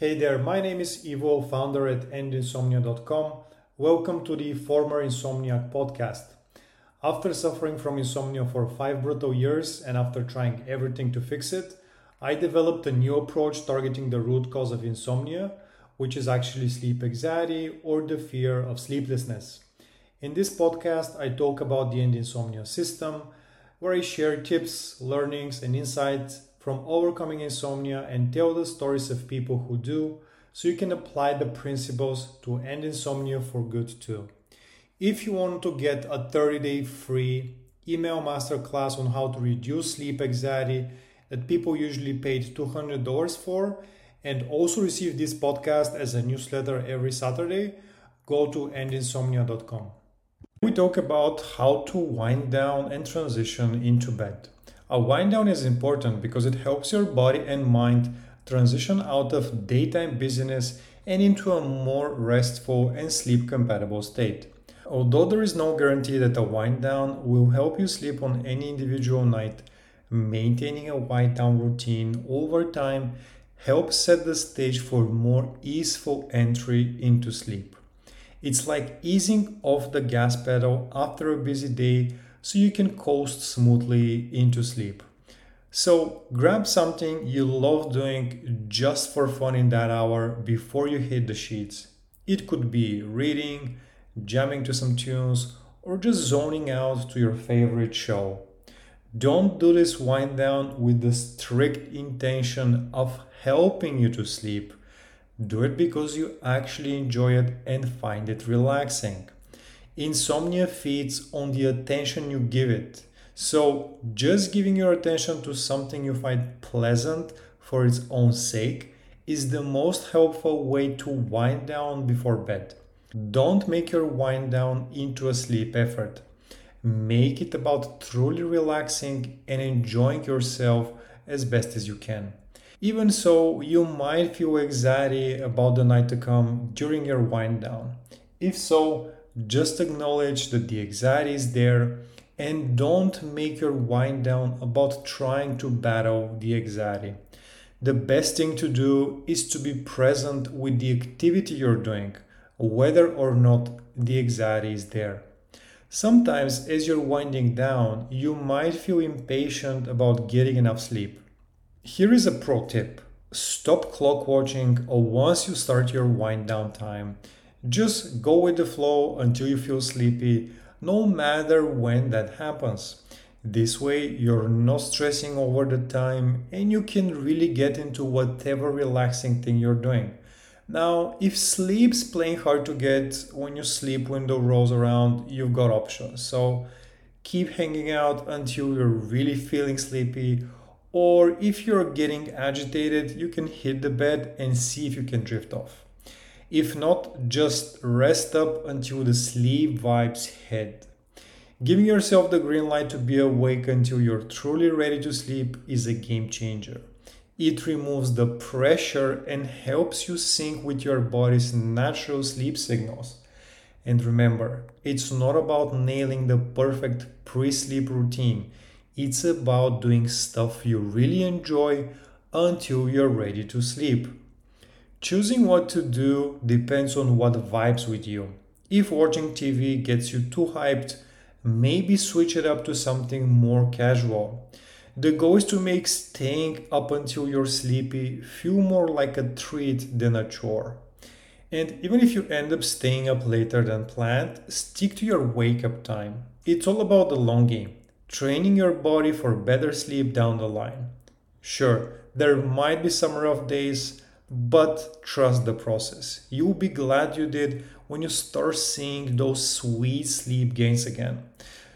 Hey there, my name is Ivo, founder at endinsomnia.com. Welcome to the Former Insomniac podcast. After suffering from insomnia for five brutal years and after trying everything to fix it, I developed a new approach targeting the root cause of insomnia, which is actually sleep anxiety or the fear of sleeplessness. In this podcast, I talk about the End Insomnia system, where I share tips, learnings, and insights from overcoming insomnia and tell the stories of people who do so you can apply the principles to end insomnia for good too. If you want to get a 30 day free email masterclass on how to reduce sleep anxiety that people usually paid $200 for, and also receive this podcast as a newsletter every Saturday, go to endinsomnia.com. We talk about how to wind down and transition into bed. A wind down is important because it helps your body and mind transition out of daytime busyness and into a more restful and sleep compatible state. Although there is no guarantee that a wind down will help you sleep on any individual night, maintaining a wind down routine over time helps set the stage for more easeful entry into sleep. It's like easing off the gas pedal after a busy day so you can coast smoothly into sleep. So grab something you love doing just for fun in that hour before you hit the sheets. It could be reading, jamming to some tunes, or just zoning out to your favorite show. Don't do this wind down with the strict intention of helping you to sleep. Do it because you actually enjoy it and find it relaxing. Insomnia feeds on the attention you give it. So, just giving your attention to something you find pleasant for its own sake is the most helpful way to wind down before bed. Don't make your wind down into a sleep effort. Make it about truly relaxing and enjoying yourself as best as you can. Even so, you might feel anxiety about the night to come during your wind down. If so, just acknowledge that the anxiety is there and don't make your wind down about trying to battle the anxiety. The best thing to do is to be present with the activity you're doing, whether or not the anxiety is there. Sometimes, as you're winding down, you might feel impatient about getting enough sleep. Here is a pro tip stop clock watching once you start your wind down time just go with the flow until you feel sleepy, no matter when that happens. This way, you're not stressing over the time and you can really get into whatever relaxing thing you're doing. Now, if sleep's playing hard to get when your sleep window rolls around, you've got options. So keep hanging out until you're really feeling sleepy. Or if you're getting agitated, you can hit the bed and see if you can drift off. If not, just rest up until the sleep vibes hit. Giving yourself the green light to be awake until you're truly ready to sleep is a game changer. It removes the pressure and helps you sync with your body's natural sleep signals. And remember, it's not about nailing the perfect pre sleep routine, it's about doing stuff you really enjoy until you're ready to sleep. Choosing what to do depends on what vibes with you. If watching TV gets you too hyped, maybe switch it up to something more casual. The goal is to make staying up until you're sleepy feel more like a treat than a chore. And even if you end up staying up later than planned, stick to your wake up time. It's all about the long game, training your body for better sleep down the line. Sure, there might be some rough days, but trust the process. You'll be glad you did when you start seeing those sweet sleep gains again.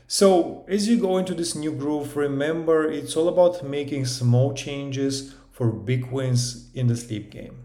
So, as you go into this new groove, remember it's all about making small changes for big wins in the sleep game.